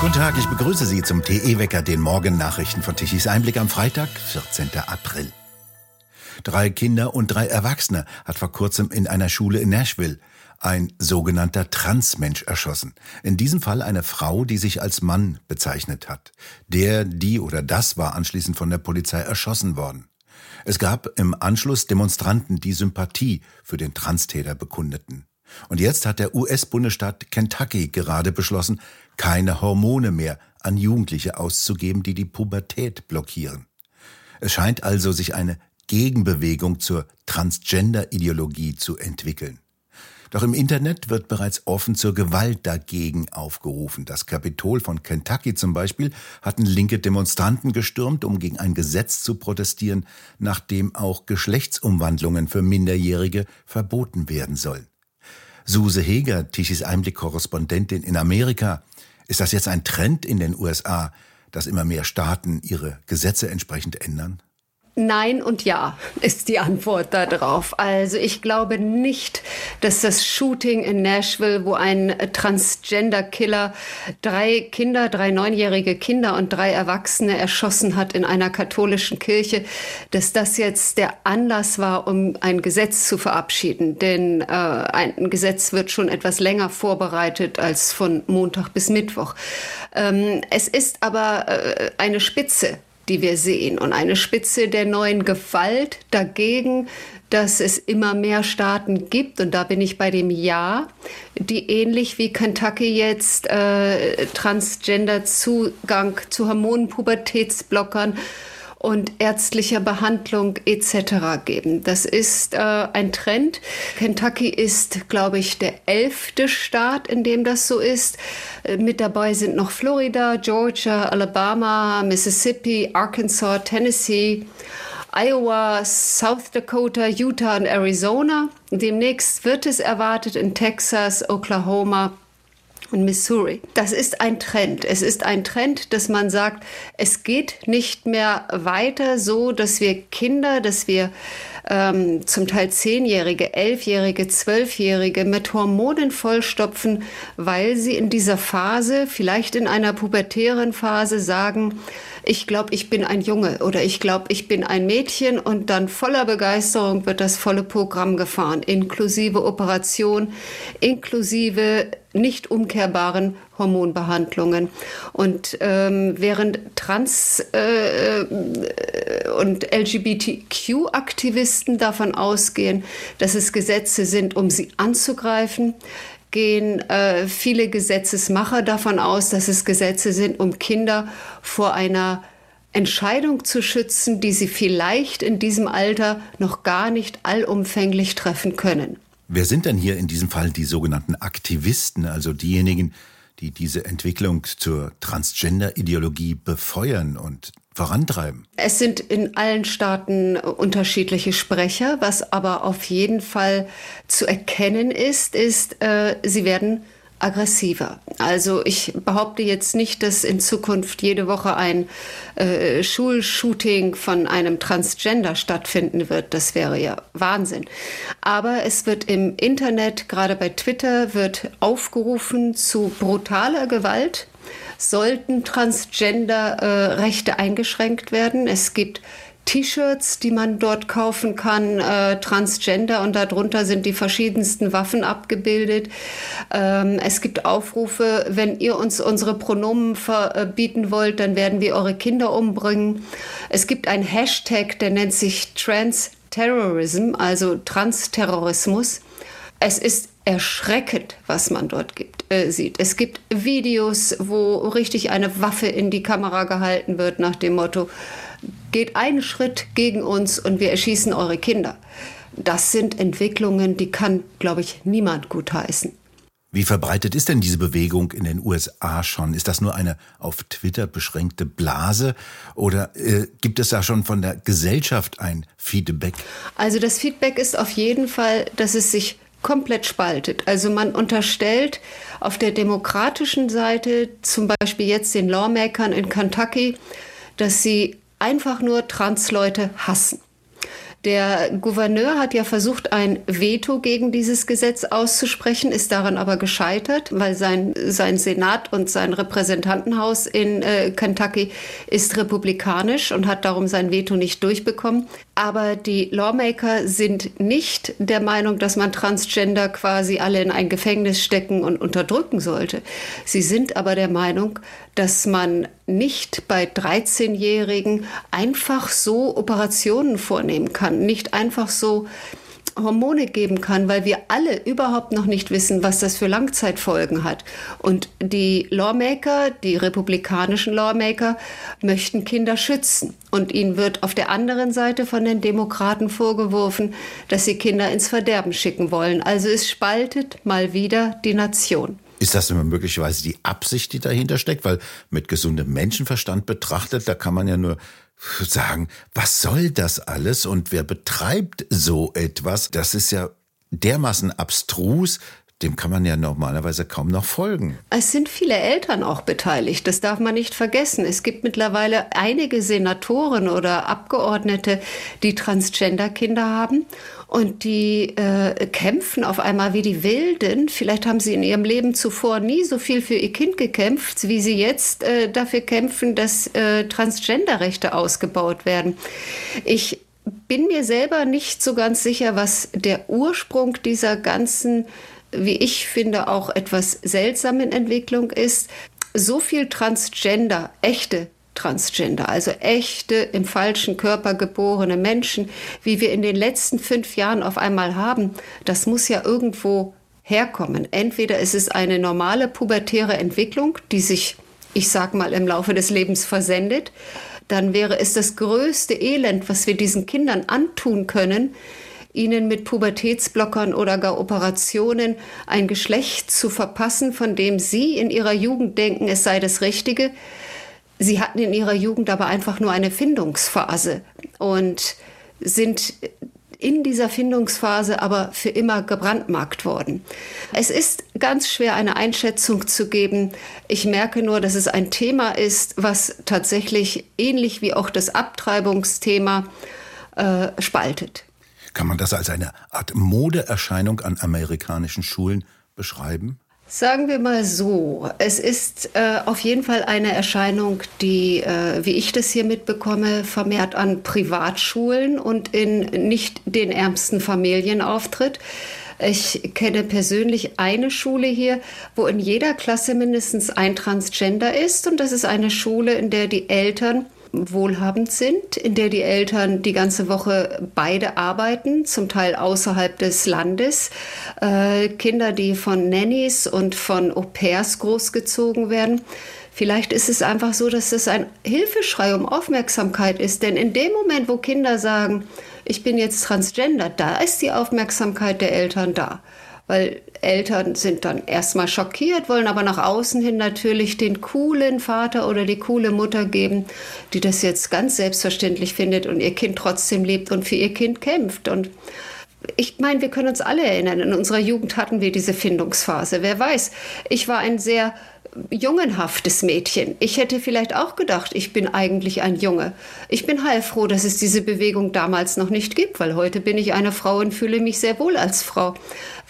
Guten Tag, ich begrüße Sie zum TE-Wecker, den Morgennachrichten von Tichys Einblick am Freitag, 14. April. Drei Kinder und drei Erwachsene hat vor kurzem in einer Schule in Nashville ein sogenannter Transmensch erschossen. In diesem Fall eine Frau, die sich als Mann bezeichnet hat. Der, die oder das war anschließend von der Polizei erschossen worden. Es gab im Anschluss Demonstranten, die Sympathie für den Transtäter bekundeten. Und jetzt hat der US-Bundesstaat Kentucky gerade beschlossen, keine Hormone mehr an Jugendliche auszugeben, die die Pubertät blockieren. Es scheint also sich eine Gegenbewegung zur Transgender-Ideologie zu entwickeln. Doch im Internet wird bereits offen zur Gewalt dagegen aufgerufen. Das Kapitol von Kentucky zum Beispiel hatten linke Demonstranten gestürmt, um gegen ein Gesetz zu protestieren, nachdem auch Geschlechtsumwandlungen für Minderjährige verboten werden sollen. Suse Heger, Tichys Einblick-Korrespondentin in Amerika. Ist das jetzt ein Trend in den USA, dass immer mehr Staaten ihre Gesetze entsprechend ändern? Nein und ja ist die Antwort darauf. Also ich glaube nicht, dass das Shooting in Nashville, wo ein Transgender-Killer drei Kinder, drei neunjährige Kinder und drei Erwachsene erschossen hat in einer katholischen Kirche, dass das jetzt der Anlass war, um ein Gesetz zu verabschieden. Denn äh, ein Gesetz wird schon etwas länger vorbereitet als von Montag bis Mittwoch. Ähm, es ist aber äh, eine Spitze die wir sehen. Und eine Spitze der neuen Gewalt dagegen, dass es immer mehr Staaten gibt, und da bin ich bei dem Ja, die ähnlich wie Kentucky jetzt äh, Transgender-Zugang zu Hormonpubertätsblockern und ärztlicher Behandlung etc. geben. Das ist äh, ein Trend. Kentucky ist, glaube ich, der elfte Staat, in dem das so ist. Äh, mit dabei sind noch Florida, Georgia, Alabama, Mississippi, Arkansas, Tennessee. Iowa, South Dakota, Utah und Arizona. Demnächst wird es erwartet in Texas, Oklahoma, und Missouri. Das ist ein Trend. Es ist ein Trend, dass man sagt, es geht nicht mehr weiter so, dass wir Kinder, dass wir ähm, zum Teil Zehnjährige, Elfjährige, Zwölfjährige mit Hormonen vollstopfen, weil sie in dieser Phase, vielleicht in einer pubertären Phase, sagen, ich glaube, ich bin ein Junge oder ich glaube, ich bin ein Mädchen und dann voller Begeisterung wird das volle Programm gefahren, inklusive Operation, inklusive nicht umkehrbaren Hormonbehandlungen. Und ähm, während Trans- äh, und LGBTQ-Aktivisten davon ausgehen, dass es Gesetze sind, um sie anzugreifen, gehen äh, viele Gesetzesmacher davon aus, dass es Gesetze sind, um Kinder vor einer Entscheidung zu schützen, die sie vielleicht in diesem Alter noch gar nicht allumfänglich treffen können. Wer sind denn hier in diesem Fall die sogenannten Aktivisten, also diejenigen, die diese Entwicklung zur Transgender-Ideologie befeuern und vorantreiben? Es sind in allen Staaten unterschiedliche Sprecher. Was aber auf jeden Fall zu erkennen ist, ist, äh, sie werden aggressiver. Also ich behaupte jetzt nicht, dass in Zukunft jede Woche ein äh, Schulshooting von einem Transgender stattfinden wird. Das wäre ja Wahnsinn. Aber es wird im Internet, gerade bei Twitter, wird aufgerufen zu brutaler Gewalt. Sollten Transgender-Rechte eingeschränkt werden. Es gibt T-Shirts, die man dort kaufen kann, äh, Transgender und darunter sind die verschiedensten Waffen abgebildet. Ähm, es gibt Aufrufe, wenn ihr uns unsere Pronomen verbieten wollt, dann werden wir eure Kinder umbringen. Es gibt ein Hashtag, der nennt sich Trans-Terrorism, also Transterrorismus. Es ist erschreckend, was man dort gibt, äh, sieht. Es gibt Videos, wo richtig eine Waffe in die Kamera gehalten wird nach dem Motto, geht einen Schritt gegen uns und wir erschießen eure Kinder. Das sind Entwicklungen, die kann, glaube ich, niemand gutheißen. Wie verbreitet ist denn diese Bewegung in den USA schon? Ist das nur eine auf Twitter beschränkte Blase oder äh, gibt es da schon von der Gesellschaft ein Feedback? Also das Feedback ist auf jeden Fall, dass es sich komplett spaltet. Also man unterstellt auf der demokratischen Seite, zum Beispiel jetzt den Lawmakern in Kentucky, dass sie einfach nur Transleute hassen. Der Gouverneur hat ja versucht, ein Veto gegen dieses Gesetz auszusprechen, ist daran aber gescheitert, weil sein, sein Senat und sein Repräsentantenhaus in äh, Kentucky ist republikanisch und hat darum sein Veto nicht durchbekommen. Aber die Lawmaker sind nicht der Meinung, dass man Transgender quasi alle in ein Gefängnis stecken und unterdrücken sollte. Sie sind aber der Meinung, dass man nicht bei 13-Jährigen einfach so Operationen vornehmen kann, nicht einfach so Hormone geben kann, weil wir alle überhaupt noch nicht wissen, was das für Langzeitfolgen hat. Und die Lawmaker, die republikanischen Lawmaker, möchten Kinder schützen. Und ihnen wird auf der anderen Seite von den Demokraten vorgeworfen, dass sie Kinder ins Verderben schicken wollen. Also es spaltet mal wieder die Nation. Ist das immer möglicherweise die Absicht, die dahinter steckt? Weil mit gesundem Menschenverstand betrachtet, da kann man ja nur sagen, was soll das alles und wer betreibt so etwas? Das ist ja dermaßen abstrus, dem kann man ja normalerweise kaum noch folgen. Es sind viele Eltern auch beteiligt, das darf man nicht vergessen. Es gibt mittlerweile einige Senatoren oder Abgeordnete, die Transgender-Kinder haben und die äh, kämpfen auf einmal wie die Wilden. Vielleicht haben sie in ihrem Leben zuvor nie so viel für ihr Kind gekämpft, wie sie jetzt äh, dafür kämpfen, dass äh, Transgender-Rechte ausgebaut werden. Ich bin mir selber nicht so ganz sicher, was der Ursprung dieser ganzen, wie ich finde, auch etwas seltsamen Entwicklung ist. So viel Transgender, echte Transgender, also echte im falschen Körper geborene Menschen, wie wir in den letzten fünf Jahren auf einmal haben, das muss ja irgendwo herkommen. Entweder ist es eine normale pubertäre Entwicklung, die sich, ich sag mal, im Laufe des Lebens versendet, dann wäre es das größte Elend, was wir diesen Kindern antun können, ihnen mit Pubertätsblockern oder gar Operationen ein Geschlecht zu verpassen, von dem sie in ihrer Jugend denken, es sei das Richtige, Sie hatten in ihrer Jugend aber einfach nur eine Findungsphase und sind in dieser Findungsphase aber für immer gebrandmarkt worden. Es ist ganz schwer, eine Einschätzung zu geben. Ich merke nur, dass es ein Thema ist, was tatsächlich ähnlich wie auch das Abtreibungsthema äh, spaltet. Kann man das als eine Art Modeerscheinung an amerikanischen Schulen beschreiben? Sagen wir mal so, es ist äh, auf jeden Fall eine Erscheinung, die, äh, wie ich das hier mitbekomme, vermehrt an Privatschulen und in nicht den ärmsten Familien auftritt. Ich kenne persönlich eine Schule hier, wo in jeder Klasse mindestens ein Transgender ist. Und das ist eine Schule, in der die Eltern wohlhabend sind, in der die Eltern die ganze Woche beide arbeiten, zum Teil außerhalb des Landes. Äh, Kinder, die von Nannies und von Au pairs großgezogen werden. Vielleicht ist es einfach so, dass es ein Hilfeschrei um Aufmerksamkeit ist. Denn in dem Moment, wo Kinder sagen, ich bin jetzt transgender, da ist die Aufmerksamkeit der Eltern da weil Eltern sind dann erstmal schockiert, wollen aber nach außen hin natürlich den coolen Vater oder die coole Mutter geben, die das jetzt ganz selbstverständlich findet und ihr Kind trotzdem liebt und für ihr Kind kämpft. Und ich meine, wir können uns alle erinnern, in unserer Jugend hatten wir diese Findungsphase. Wer weiß, ich war ein sehr jungenhaftes Mädchen. Ich hätte vielleicht auch gedacht, ich bin eigentlich ein Junge. Ich bin heilfroh, dass es diese Bewegung damals noch nicht gibt, weil heute bin ich eine Frau und fühle mich sehr wohl als Frau.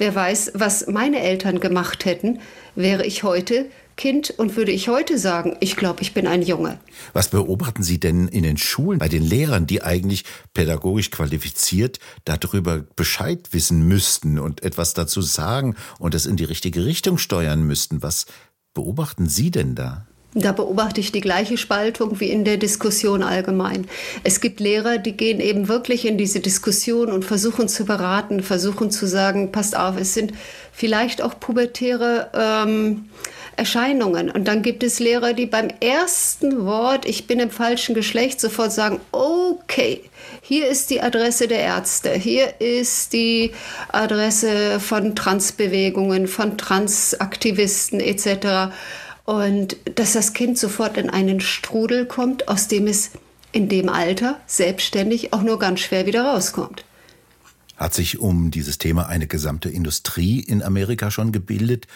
Wer weiß, was meine Eltern gemacht hätten, wäre ich heute Kind und würde ich heute sagen, ich glaube, ich bin ein Junge. Was beobachten Sie denn in den Schulen bei den Lehrern, die eigentlich pädagogisch qualifiziert darüber Bescheid wissen müssten und etwas dazu sagen und es in die richtige Richtung steuern müssten? Was beobachten Sie denn da? Da beobachte ich die gleiche Spaltung wie in der Diskussion allgemein. Es gibt Lehrer, die gehen eben wirklich in diese Diskussion und versuchen zu beraten, versuchen zu sagen, passt auf, es sind vielleicht auch pubertäre ähm, Erscheinungen. Und dann gibt es Lehrer, die beim ersten Wort, ich bin im falschen Geschlecht, sofort sagen, okay, hier ist die Adresse der Ärzte, hier ist die Adresse von Transbewegungen, von Transaktivisten etc und dass das Kind sofort in einen Strudel kommt, aus dem es in dem Alter selbstständig auch nur ganz schwer wieder rauskommt. Hat sich um dieses Thema eine gesamte Industrie in Amerika schon gebildet?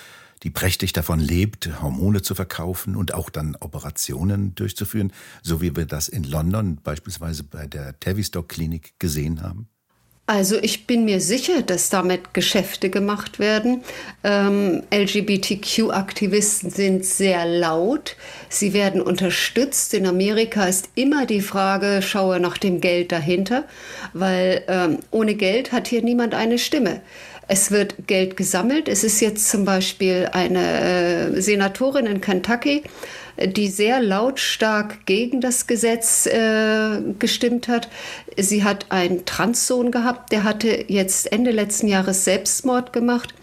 die prächtig davon lebt, Hormone zu verkaufen und auch dann Operationen durchzuführen, so wie wir das in London beispielsweise bei der Tavistock Klinik gesehen haben? Also ich bin mir sicher, dass damit Geschäfte gemacht werden. Ähm, LGBTQ-Aktivisten sind sehr laut. Sie werden unterstützt. In Amerika ist immer die Frage, schaue nach dem Geld dahinter, weil ähm, ohne Geld hat hier niemand eine Stimme. Es wird Geld gesammelt. Es ist jetzt zum Beispiel eine äh, Senatorin in Kentucky, die sehr lautstark gegen das Gesetz äh, gestimmt hat. Sie hat einen Transsohn gehabt, der hatte jetzt Ende letzten Jahres Selbstmord gemacht.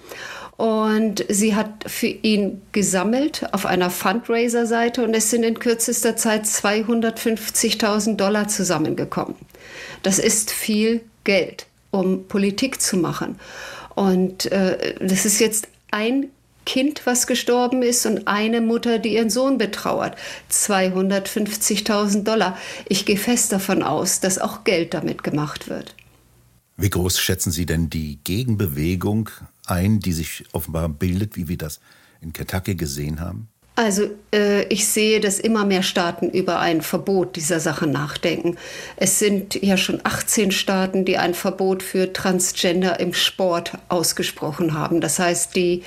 Und sie hat für ihn gesammelt auf einer Fundraiser-Seite und es sind in kürzester Zeit 250.000 Dollar zusammengekommen. Das ist viel Geld, um Politik zu machen. Und äh, das ist jetzt ein Kind, was gestorben ist und eine Mutter, die ihren Sohn betrauert. 250.000 Dollar. Ich gehe fest davon aus, dass auch Geld damit gemacht wird. Wie groß schätzen Sie denn die Gegenbewegung ein, die sich offenbar bildet, wie wir das in Kentucky gesehen haben? Also äh, ich sehe, dass immer mehr Staaten über ein Verbot dieser Sache nachdenken. Es sind ja schon 18 Staaten, die ein Verbot für Transgender im Sport ausgesprochen haben. Das heißt, die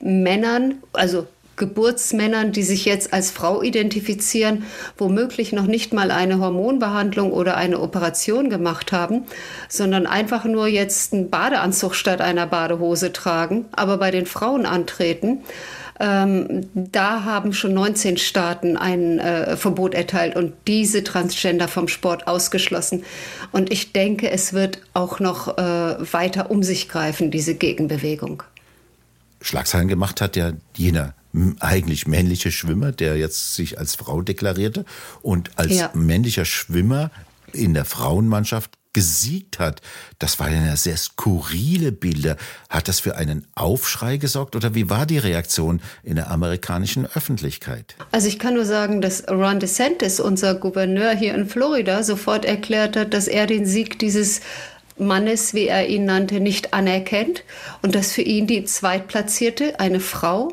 Männern, also Geburtsmännern, die sich jetzt als Frau identifizieren, womöglich noch nicht mal eine Hormonbehandlung oder eine Operation gemacht haben, sondern einfach nur jetzt einen Badeanzug statt einer Badehose tragen, aber bei den Frauen antreten ähm, da haben schon 19 Staaten ein äh, Verbot erteilt und diese Transgender vom Sport ausgeschlossen. Und ich denke, es wird auch noch äh, weiter um sich greifen, diese Gegenbewegung. Schlagzeilen gemacht hat ja jener eigentlich männliche Schwimmer, der jetzt sich als Frau deklarierte und als ja. männlicher Schwimmer in der Frauenmannschaft gesiegt hat. Das waren ja sehr skurrile Bilder. Hat das für einen Aufschrei gesorgt oder wie war die Reaktion in der amerikanischen Öffentlichkeit? Also ich kann nur sagen, dass Ron DeSantis, unser Gouverneur hier in Florida, sofort erklärt hat, dass er den Sieg dieses Mannes, wie er ihn nannte, nicht anerkennt und dass für ihn die Zweitplatzierte, eine Frau,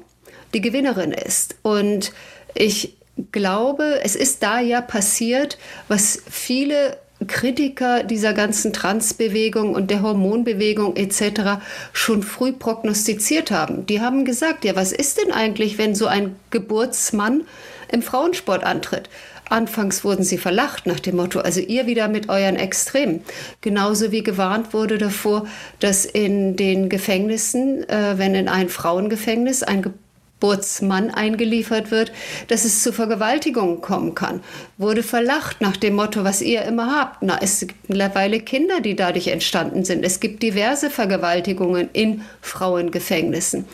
die Gewinnerin ist. Und ich glaube, es ist da ja passiert, was viele Kritiker dieser ganzen Transbewegung und der Hormonbewegung etc. schon früh prognostiziert haben. Die haben gesagt, ja, was ist denn eigentlich, wenn so ein Geburtsmann im Frauensport antritt? Anfangs wurden sie verlacht nach dem Motto, also ihr wieder mit euren Extremen. Genauso wie gewarnt wurde davor, dass in den Gefängnissen, äh, wenn in ein Frauengefängnis ein Geburtsmann eingeliefert wird, dass es zu Vergewaltigungen kommen kann. Wurde verlacht nach dem Motto, was ihr immer habt. Na, es gibt mittlerweile Kinder, die dadurch entstanden sind. Es gibt diverse Vergewaltigungen in Frauengefängnissen.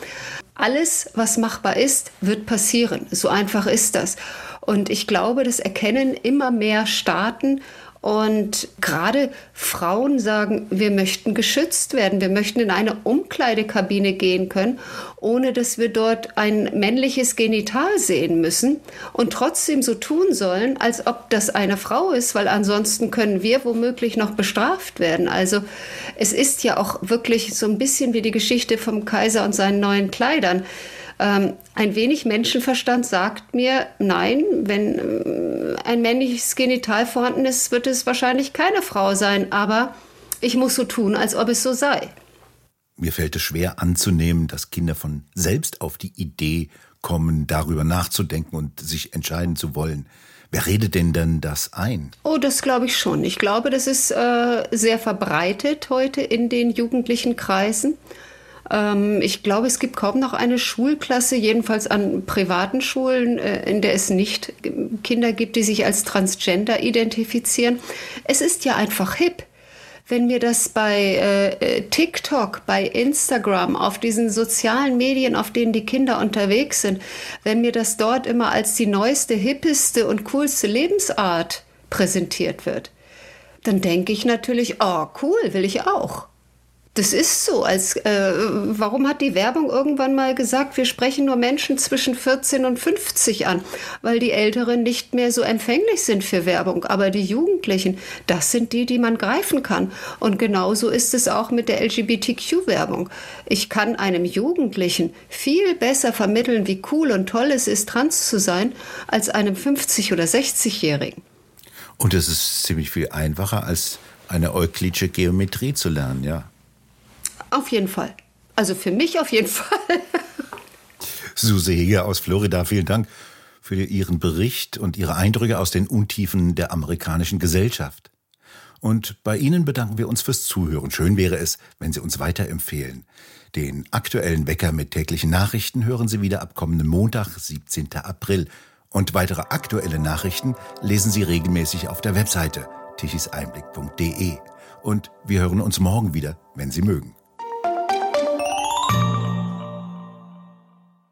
Alles, was machbar ist, wird passieren. So einfach ist das. Und ich glaube, das erkennen immer mehr Staaten und gerade Frauen sagen, wir möchten geschützt werden, wir möchten in eine Umkleidekabine gehen können, ohne dass wir dort ein männliches Genital sehen müssen und trotzdem so tun sollen, als ob das eine Frau ist, weil ansonsten können wir womöglich noch bestraft werden. Also es ist ja auch wirklich so ein bisschen wie die Geschichte vom Kaiser und seinen neuen Kleidern. Ähm, ein wenig Menschenverstand sagt mir, nein, wenn ein männliches Genital vorhanden ist, wird es wahrscheinlich keine Frau sein, aber ich muss so tun, als ob es so sei. Mir fällt es schwer anzunehmen, dass Kinder von selbst auf die Idee kommen, darüber nachzudenken und sich entscheiden zu wollen. Wer redet denn denn das ein? Oh, das glaube ich schon. Ich glaube, das ist äh, sehr verbreitet heute in den jugendlichen Kreisen. Ähm, ich glaube, es gibt kaum noch eine Schulklasse, jedenfalls an privaten Schulen, äh, in der es nicht Kinder gibt, die sich als Transgender identifizieren. Es ist ja einfach hip wenn mir das bei äh, TikTok, bei Instagram, auf diesen sozialen Medien, auf denen die Kinder unterwegs sind, wenn mir das dort immer als die neueste, hippeste und coolste Lebensart präsentiert wird, dann denke ich natürlich, oh cool, will ich auch. Das ist so. Als, äh, warum hat die Werbung irgendwann mal gesagt, wir sprechen nur Menschen zwischen 14 und 50 an? Weil die Älteren nicht mehr so empfänglich sind für Werbung. Aber die Jugendlichen, das sind die, die man greifen kann. Und genauso ist es auch mit der LGBTQ-Werbung. Ich kann einem Jugendlichen viel besser vermitteln, wie cool und toll es ist, trans zu sein, als einem 50- oder 60-Jährigen. Und es ist ziemlich viel einfacher, als eine euklidische Geometrie zu lernen, ja. Auf jeden Fall. Also für mich auf jeden Fall. Suse Heger aus Florida, vielen Dank für Ihren Bericht und Ihre Eindrücke aus den Untiefen der amerikanischen Gesellschaft. Und bei Ihnen bedanken wir uns fürs Zuhören. Schön wäre es, wenn Sie uns weiterempfehlen. Den aktuellen Wecker mit täglichen Nachrichten hören Sie wieder ab kommenden Montag, 17. April. Und weitere aktuelle Nachrichten lesen Sie regelmäßig auf der Webseite tichiseinblick.de. Und wir hören uns morgen wieder, wenn Sie mögen.